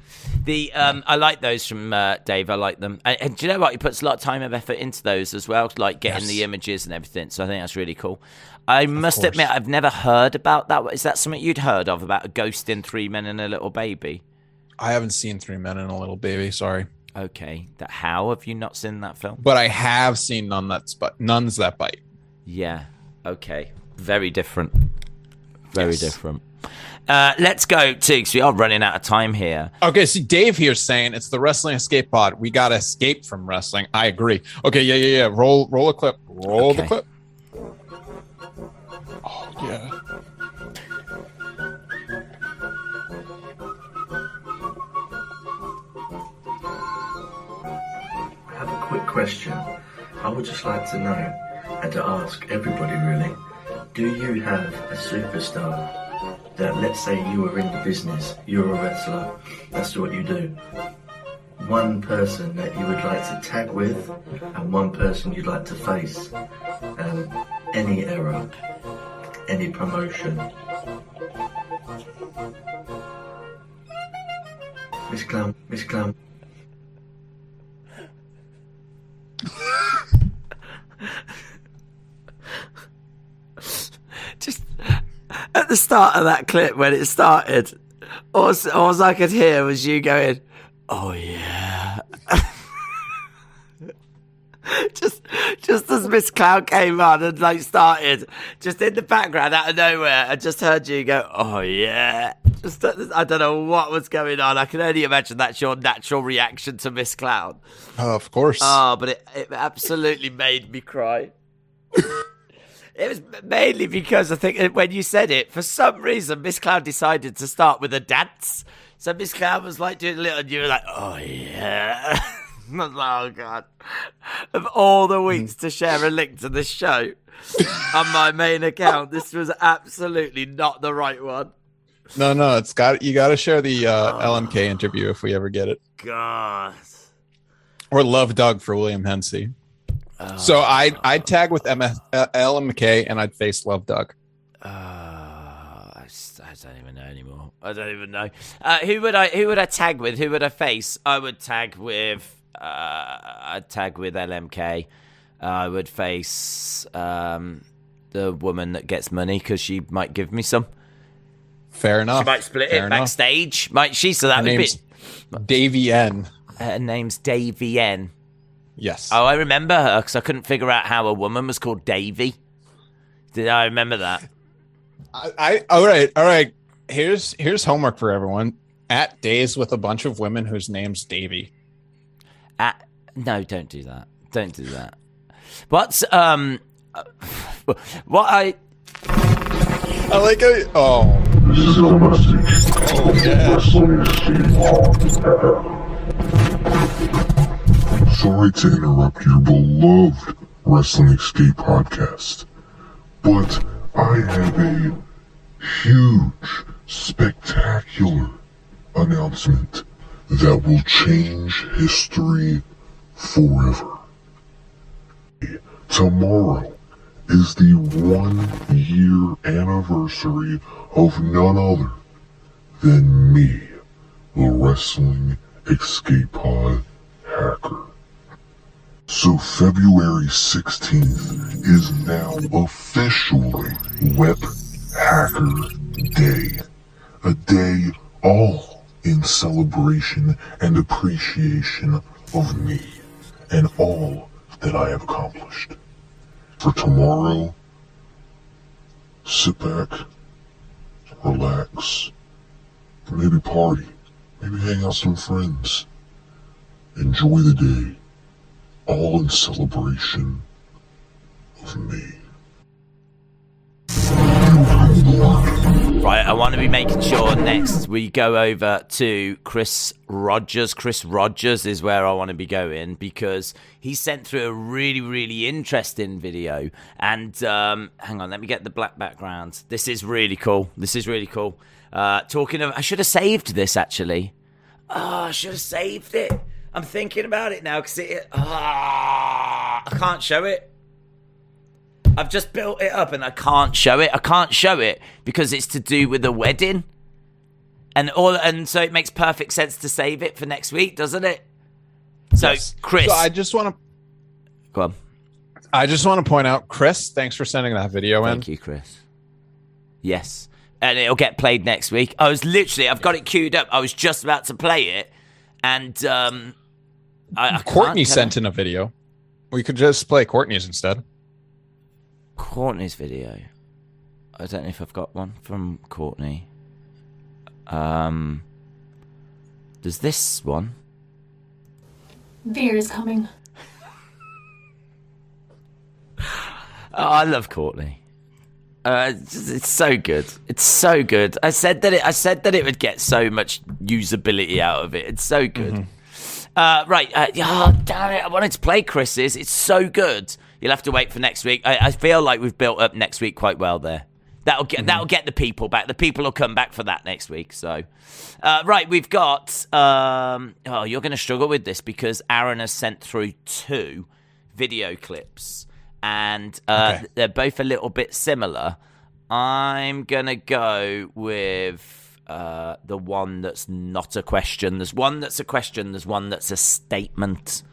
The um, I like those from uh, Dave. I like them, and, and do you know what? He puts a lot of time and effort into those as well, like getting Yes. the images and everything. So I think that's really cool. I must course. admit, I've never heard about that. Is that something you'd heard of about a ghost in Three Men and a Little Baby? I haven't seen Three Men and a Little Baby, sorry. Okay, that how have you not seen that film? But I have seen None That's But none's That Bite. Yeah. Okay. Very different. Very Yes. different. Uh, let's go to because we are running out of time here. Okay, see, Dave here's saying it's the wrestling escape pod. We gotta escape from wrestling. I agree. Okay, yeah, yeah, yeah. Roll, roll a clip. Roll the clip. Oh yeah. Question. I would just like to know, and to ask everybody really, do you have a superstar that, let's say you were in the business, you're a wrestler, that's what you do. One person that you would like to tag with, and one person you'd like to face. Um, any era, any promotion. Miss Clown, Miss Clown. Just at the start of that clip when it started, all, all I could hear was you going, "Oh yeah." (laughs) just, just as Miss Clown came on and like started, just in the background out of nowhere, I just heard you go, "Oh yeah." (laughs) I don't know what was going on. I can only imagine that's your natural reaction to Miss Clown. Oh, of course. Oh, but it, it absolutely made me cry. (laughs) it was mainly because I think uh, when you said it, for some reason, Miss Clown decided to start with a dance. So Miss Clown was like doing a little, and you were like, oh yeah. (laughs) Like, oh god. Of all the weeks to share a link to this show on my main account, this was absolutely not the right one. No, no, it's got you. Got to share the uh, LMK interview if we ever get it, God. or Love Doug for William Hennessy. so I'd I'd tag with MS, uh, LMK and I'd face Love Doug. Uh, I, I don't even know anymore. I don't even know. Uh, who would I? Who would I tag with? Who would I face? I would tag with. Uh, I'd tag with LMK. I would face um, the woman that gets money because she might give me some. Fair enough. She might split Fair it enough. backstage. Might she? So that Her would be. Davy N. Her name's Davy N. Yes. Oh, I remember her because I couldn't figure out how a woman was called Davy. Did I remember that? I, I all right, all right. here's here's homework for everyone. At days with a bunch of women whose name's Davy. Uh, no, don't do that. Don't do that. What's um, uh, (sighs) what I I like it. Oh, This is from the Wrestling Escape. Sorry to interrupt your beloved Wrestling Escape podcast, but I have a huge, spectacular announcement that will change history forever. Tomorrow is the one year anniversary of none other than me, the Wrestling Escape Pod hacker. So February 16th is now officially Web Hacker Day. A day all in celebration and appreciation of me and all that I have accomplished. For tomorrow, sit back, relax, maybe party, maybe hang out with some friends. Enjoy the day, all in celebration of me. Right, I want to be making sure next we go over to Chris Rogers. Chris Rogers is where I want to be going because he sent through a really, really interesting video. And um, hang on, let me get the black background. This is really cool. This is really cool. Uh, talking of, I should have saved this actually. Oh, I should have saved it. I'm thinking about it now because it. Ah, I can't show it. I've just built it up and I can't show it. I can't show it because it's to do with the wedding. And all and so it makes perfect sense to save it for next week, doesn't it? So Yes. Chris So I just want to go on. I just want to point out, Chris. Thanks for sending that video in. Thank you, Chris. Yes. And it'll get played next week. I was literally I've got it queued up. I was just about to play it and um I, I Courtney sent in a video. We could just play Courtney's instead. Courtney's video. I don't know if I've got one from Courtney. Um, does this one? Beer is coming. Oh, I love Courtney. Uh, it's, it's so good. It's so good. I said that it. I said that it would get so much usability out of it. It's so good. Uh, right. Uh, oh, damn it. I wanted to play Chris's. It's so good. You'll have to wait for next week. I, I feel like we've built up next week quite well there. That'll get that'll get the people back. The people will come back for that next week. So, uh, right, we've got. Um, oh, you're going to struggle with this because Aaron has sent through two video clips, and uh, Okay. they're both a little bit similar. I'm gonna go with uh, the one that's not a question. There's one that's a question. There's one that's a statement.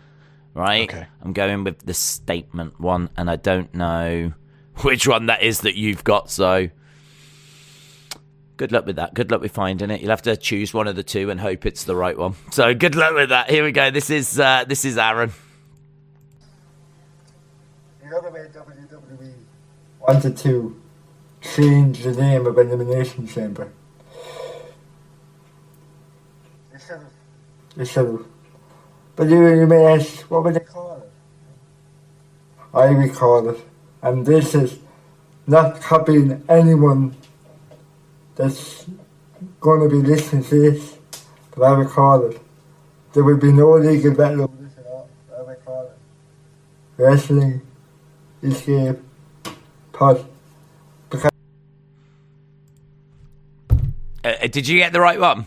Right. Okay. I'm going with the statement one, and I don't know (laughs) which one that is that you've got. So. Good luck with that. Good luck with finding it. You'll have to choose one of the two and hope it's the right one. (laughs) So good luck with that. Here we go. This is uh, this is Aaron. The other way WWE wanted to change the name of Elimination Chamber. They should have. They should have. But you, you may ask, what would they call it? I recall it. And this is not copying anyone that's going to be listening to this, but I recall it. There will be no legal battle over this at all. I recall it. Wrestling escape pod. Uh, uh, did you get the right one?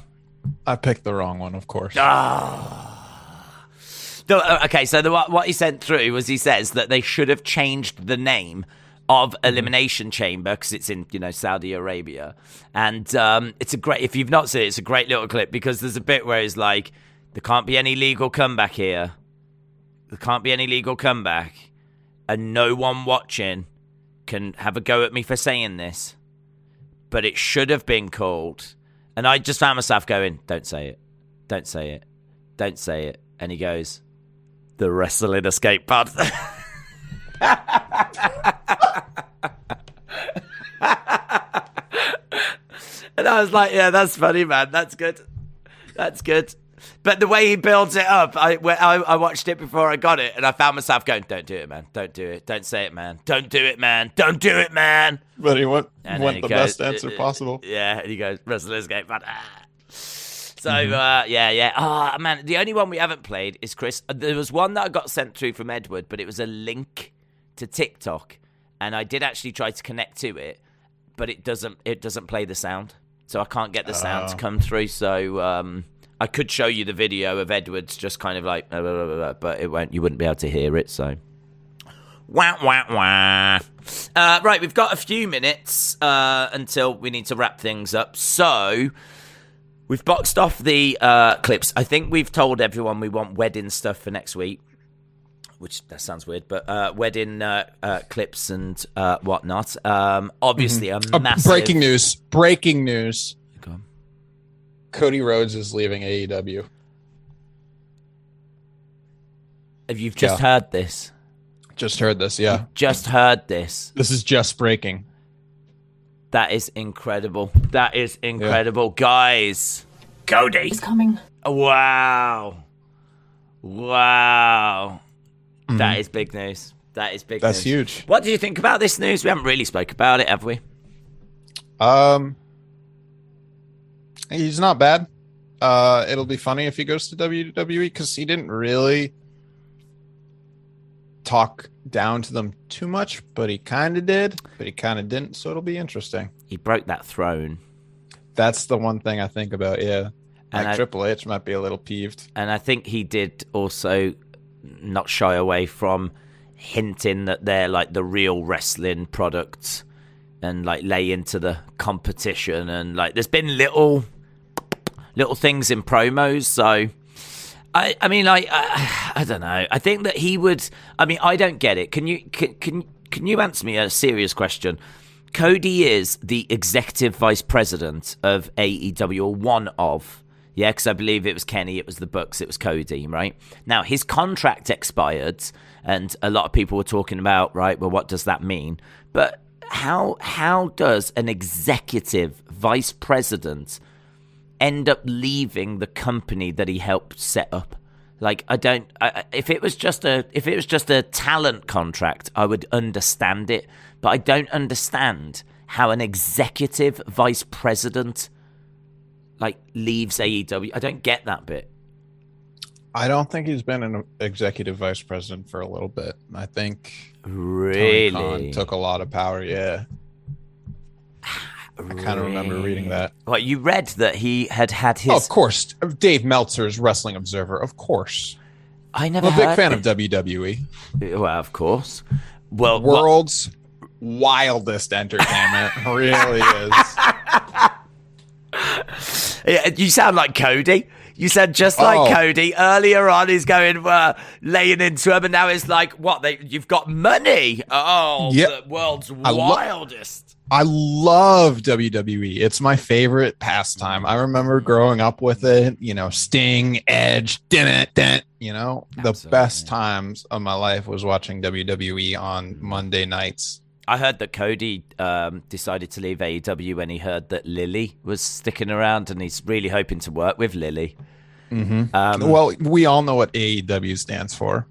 I picked the wrong one, of course. Ah. No, uh, okay, so the, what what he sent through was he says that they should have changed the name of Elimination Chamber because it's in you know Saudi Arabia, and um, it's a great. If you've not seen it, it's a great little clip because there's a bit where he's like there can't be any legal comeback here. There can't be any legal comeback, and no one watching can have a go at me for saying this, but it should have been called. And I just found myself going, "Don't say it, don't say it, don't say it." And he goes, "The wrestling escape pod." (laughs) and I was like, yeah, that's funny, man. That's good. That's good. But the way he builds it up, I, I, I watched it before I got it, and I found myself going, "Don't do it, man. Don't do it. Don't say it, man. Don't do it, man. Don't do it, man." But he went, went he the goes, best answer uh, possible. Yeah, and he goes, wrestlers game, but ah. So uh, yeah, yeah. Ah, man, the only one we haven't played is Chris. uh, There was one that I got sent through from Edward, but it was a link to TikTok, and I did actually try to connect to it, but it doesn't. It doesn't play the sound, so I can't get the sound to Oh. come through. So um, I could show you the video of Edward's just kind of like, blah, blah, blah, but it won't. You wouldn't be able to hear it. So. Wah, wah, wah. Uh, right, we've got a few minutes uh, until we need to wrap things up. So, we've boxed off the uh, clips. I think we've told everyone we want wedding stuff for next week, which that sounds weird, but uh, wedding uh, uh, clips and uh, whatnot. Um, obviously, a Uh, massive. breaking news! Breaking news! Cody Rhodes is leaving AEW. Have you just Yeah. heard this? Just heard this. Yeah, Just heard this. this is just breaking. That is incredible. That is incredible, guys. Cody. He's coming. Wow. Wow. That is big news. That is big Mm-hmm. That's news. huge. What do you think about this news? We haven't really spoke about it, have we? Um, he's not bad. Uh, it'll be funny if he goes to WWE because he didn't really talk down to them too much, but he kind of did, but he kind of didn't. So it'll be interesting. He broke that throne. That's the one thing I think about. Yeah, And like I- Triple H might be a little peeved. And I think he did also not shy away from hinting that they're like the real wrestling product and like lay into the competition and like there's been little little things in promos so I, I mean, I, I, (sighs) I don't know. I think that he would. I mean, I don't get it. Can you, can, can, can you answer me a serious question? Cody is the executive vice president of AEW, or one of. Yeah, because I believe it was Kenny, it was the Bucks, it was Cody, right? Now his contract expired, and a lot of people were talking about, right? Well, what does that mean? But how how does an executive vice president end up leaving the company that he helped set up. Like I don't. I, if it was just a if it was just a talent contract, I would understand it. But I don't understand how an executive vice president like leaves AEW. I don't get that bit. I don't think he's been an executive vice president for a little bit. I think Really? Khan took a lot of power. Yeah, I kind of remember reading that. What you read that he had had his. Oh, of course, Dave Meltzer's Wrestling Observer. Of course, I never. I'm a big heard fan of. WWE. Well, of course. Well, what- World's wildest entertainment (laughs) really is. Yeah, you sound like Cody. You said just like Oh. Cody earlier on. He's going uh, laying into him, and now it's like, what? They, you've got money. Oh, Yep. the world's I lo- wildest. I love WWE. It's my favorite pastime. I remember growing up with it. You know, Sting, Edge, dent dent. You know, the best times of my life was watching WWE on Monday nights. I heard that Cody um, decided to leave AEW when he heard that Lily was sticking around, and he's really hoping to work with Lily. Mm-hmm. Um, well, we all know what AEW stands for.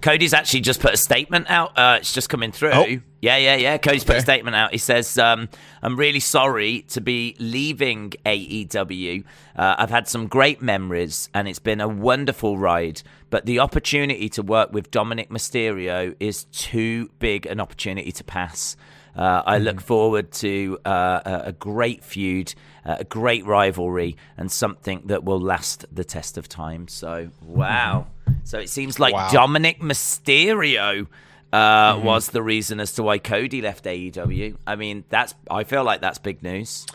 Cody's actually just put a statement out. Uh, it's just coming through. Oh. Yeah, yeah, yeah. Cody's put a statement out. He says, um, I'm really sorry to be leaving AEW. Uh, I've had some great memories and it's been a wonderful ride. But the opportunity to work with Dominik Mysterio is too big an opportunity to pass. Uh, I look forward to uh, a, a great feud, uh, a great rivalry, and something that will last the test of time. So, wow. (laughs) So it seems like Wow. Dominik Mysterio uh, was the reason as to why Cody left AEW. I mean, that's I feel like that's big news.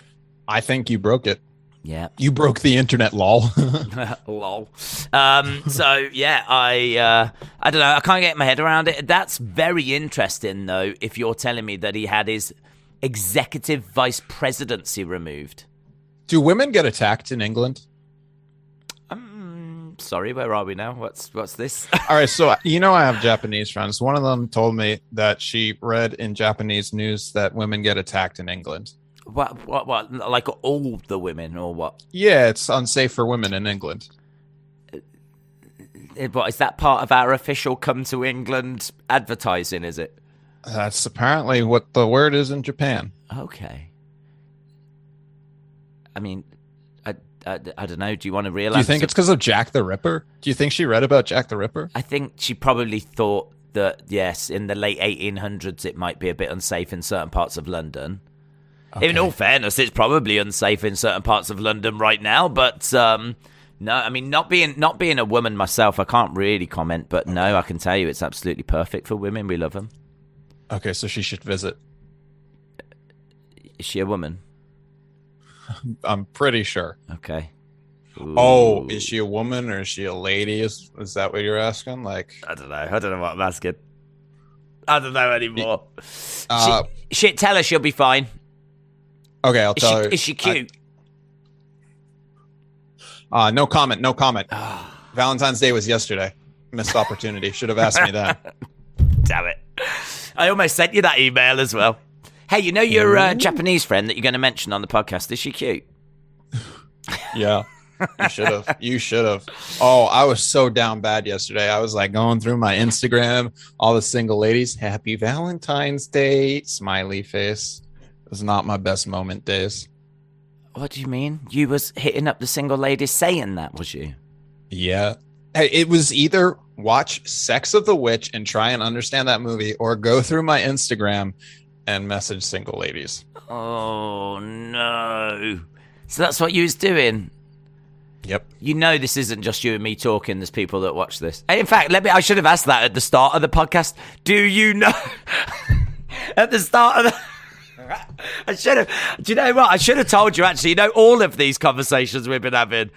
I think you broke it. Yeah. You broke the internet, lol. (laughs) (laughs) Lol. Um, so yeah, I uh, I don't know. I can't get my head around it. That's very interesting, though. If you're telling me that he had his executive vice presidency removed. Do women get attacked in England? Um, sorry, where are we now? What's what's this? (laughs) All right, so you know I have Japanese friends. One of them told me that she read in Japanese news that women get attacked in England. What? What? What? Like all the women, or what? Yeah, it's unsafe for women in England. Eh, What is that part of our official "Come to England" advertising? Is it? That's apparently what the word is in Japan. Okay. I mean, I, I, I don't know. Do you want to realize? Do you think it's because of Jack the Ripper? Do you think she read about Jack the Ripper? I think she probably thought that yes, in the late 1800s, it might be a bit unsafe in certain parts of London. In all fairness, it's probably unsafe in certain parts of London right now. But um, no, I mean, not being not being a woman myself, I can't really comment. But no, I can tell you, it's absolutely perfect for women. We love them. Okay, so she should visit. Is she a woman? (laughs) I'm pretty sure. Okay. Oh, is she a woman or is she a lady? Is is that what you're asking? Like, I don't know. I don't know what I'm asking. I don't know anymore. Uh, she, shit, tell her she'll be fine. okay, I'll Is she, tell her. is she cute? I- uh, no comment. No comment. (sighs) Valentine's Day was yesterday. Missed opportunity. Should have asked me that. (laughs) Damn it. I almost sent you that email as well. Hey, you know your uh, Japanese friend that you're going to mention on the podcast? Is she cute? (laughs) Yeah. You should have. You should have. Oh, I was so down bad yesterday. I was like going through my Instagram, all the single ladies. Happy Valentine's Day, smiley face. It was not my best moment Daze. What do you mean? You was hitting up the single ladies saying that, was you? Yeah. Hey, it was either watch Sex of the Witch and try and understand that movie or go through my Instagram and message single ladies. Oh, no. So that's what you was doing? Yep. You know this isn't just you and me talking. There's people that watch this. Hey, In fact, let me. I should have asked that at the start of the podcast. Do you know? (laughs) at the start of the. (laughs) I should have. Do you know what? I should have told you. Actually, you know, all of these conversations we've been having.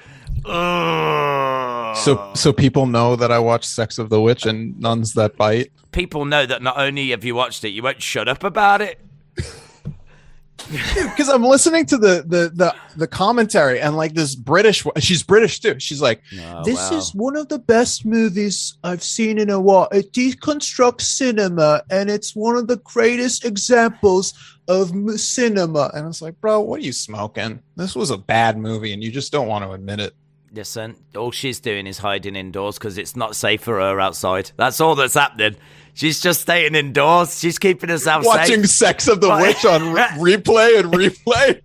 Ugh. So so people know that I watch Sex of the Witch and Nuns That Bite. People know that not only have you watched it, you won't shut up about it. (laughs) because I'm listening to the the the the commentary and like this British. She's British too. She's like, Oh, "This wow. is one of the best movies I've seen in a while. It deconstructs cinema, and it's one of the greatest examples of cinema." And I was like, "Bro, what are you smoking? This was a bad movie, and you just don't want to admit it." Listen, all she's doing is hiding indoors because it's not safe for her outside. That's all that's happening. She's just staying indoors. She's keeping herself safe. Watching safe. Sex of the? Witch on re- (laughs) replay and replay.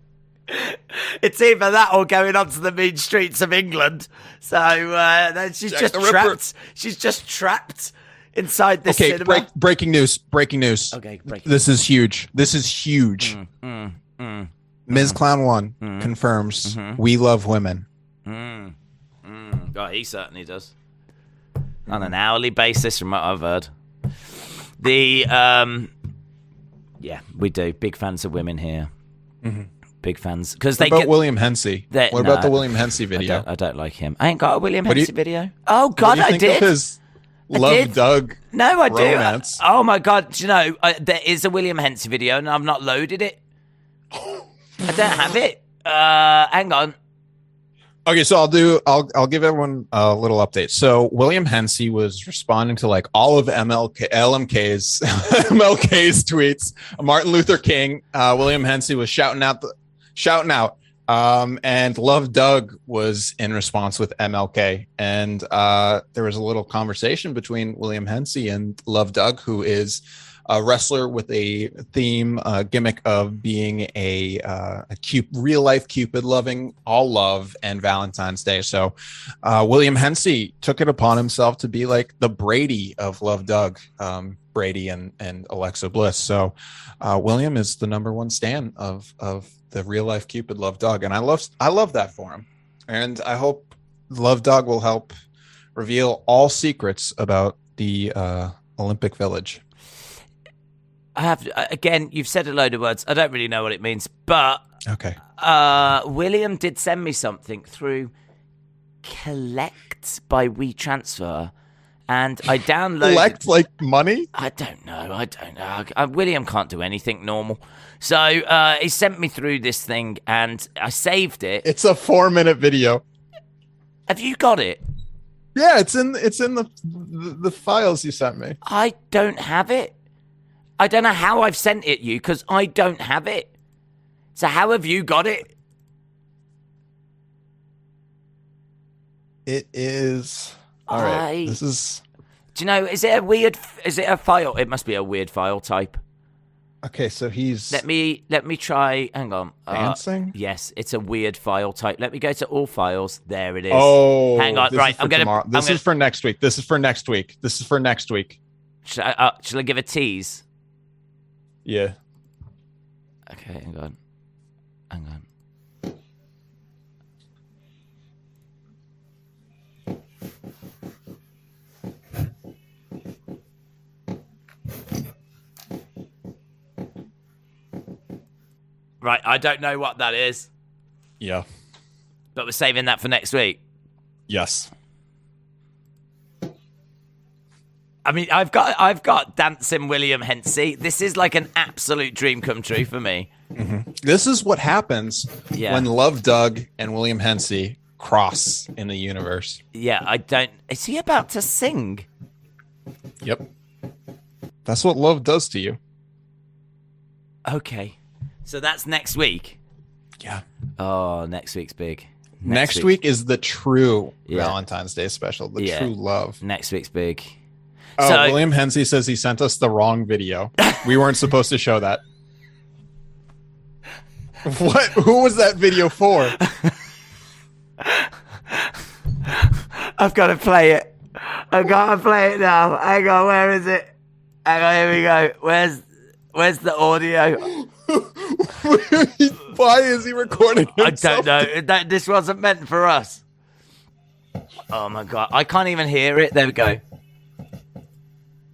It's either that or going onto the mean streets of England. So uh, she's Jack just Ripper. trapped. She's just trapped inside this Okay, cinema. break, breaking news. Breaking news. Okay, break. This is huge. This is huge. Mm, mm, Ms. Clown One Mhm. confirms Mhm. we love women. mm, mm. Oh, he certainly does. On an hourly basis, from what I've heard. The um, yeah, we do. Big fans of women here. Mhm. Big fans because they about get. William Hennessy? They- what about the William Hennessy I video? don't, I don't like him. I ain't got a William What do you- video. Oh God, do I did. His I Love did. Doug. No, I do. romance. Oh my god! Do you know uh, there is a William Hennessy video, and I've not loaded it. I don't have it. Uh, hang on. Okay, so I'll do. I'll I'll give everyone a little update. So William Hennessy was responding to like all of MLK LMK's (laughs) MLK's tweets. Martin Luther King, uh, William Hennessy was shouting out the shouting out. Um, and Love Doug was in response with MLK, and uh, there was a little conversation between William Hennessy and Love Doug, who is a wrestler with a theme uh, gimmick of being a, uh, a real life Cupid, loving all love and Valentine's Day. So uh, William Hennessy took it upon himself to be like the Brady of Love Doug, um, Brady and and Alexa Bliss. So uh, William is the number one stan of of the real life Cupid, Love Dog, and I love I love that for him, and I hope Love Dog will help reveal all secrets about the uh, Olympic Village. I have uh, again. You've said a load of words. I don't really know what it means, but Okay. uh, William did send me something through Collect by WeTransfer, and I downloaded. Collect like money. I don't know. I don't know. Uh, William can't do anything normal. So uh, he sent me through this thing and I saved it. It's a four minute video. Have you got it? Yeah, it's in it's in the the, the files you sent me. I don't have it. I don't know how I've sent it you because I don't have it. So how have you got it? It is. All right. I- This is. Do you know? Is it a weird? Is it a file? It must be a weird file type. Okay, so he's. Let me let me try. Hang on. Uh, Dancing? yes, it's a weird file type. Let me go to all files. There it is. Oh, hang on. Right, I'm gonna. tomorrow. I'm This gonna is for next week. This is for next week. This is for next week. Should I, uh, shall I give a tease? Yeah. Okay, hang on. Hang on. Right, I don't know what that is, Yeah. but we're saving that for next week. Yes. I mean, I've got I've got dancing William Hennessy. This is like an absolute dream come true for me. Mm-hmm. This is what happens Yeah. when Love Doug and William Hennessy cross in the universe. Yeah, I don't. Is he about to sing? Yep. That's what love does to you. Okay, so that's next week. Yeah. Oh, next week's big. Next, week. is the true Yeah. Valentine's Day special, the Yeah. true love. Next week's big. Oh, So- William Hennessy says he sent us the wrong video. we weren't supposed to show that. What? Who was that video for? I've got to play it. I've got to play it now. Hang on, where is it? Hang on, here we go. Where's Where's the audio? (laughs) Why is he recording Himself? I don't know. That this wasn't meant for us. Oh my god, I can't even hear it. There we go.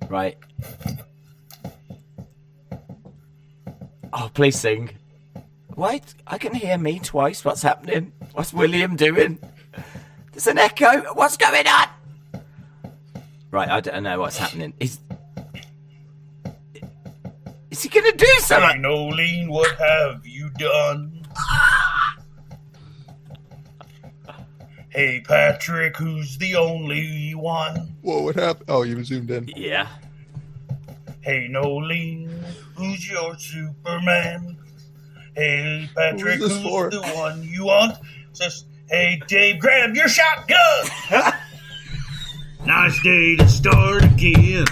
Right. Oh, please sing. Wait, I can hear me twice. What's happening? What's William doing? There's an echo. What's going on? Right, I don't know what's happening. Is is he gonna do something? Nolene, what have you done? Ah! Hey, Patrick, who's the only one? Whoa, What happened? Oh, you zoomed in. Yeah. Hey, Nolene, who's your Superman? Hey, Patrick, Who's who's, for? the one you want? Says, hey, Dave, grab your shotgun. (laughs) nice day to start again.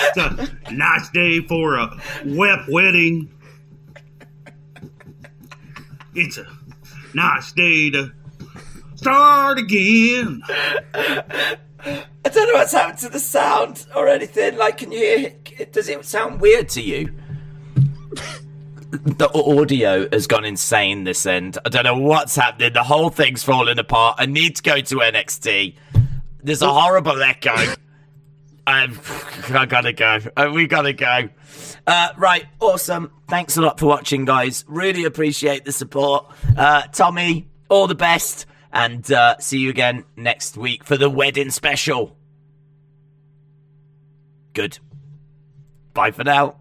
It's a nice day for a wet wedding. It's a nice day to start again. (laughs) I don't know what's happened to the sound or anything. Like, can you hear? Does it sound weird to you? the audio has gone insane this end. I don't know what's happening. The whole thing's falling apart. I need to go to NXT. There's a horrible echo. I've, I gotta go. Uh, We gotta go. Uh, right, awesome. Thanks a lot for watching, guys. Really appreciate the support. Uh, Tommy, all the best, and uh, see you again next week for the wedding special. Good. Bye for now.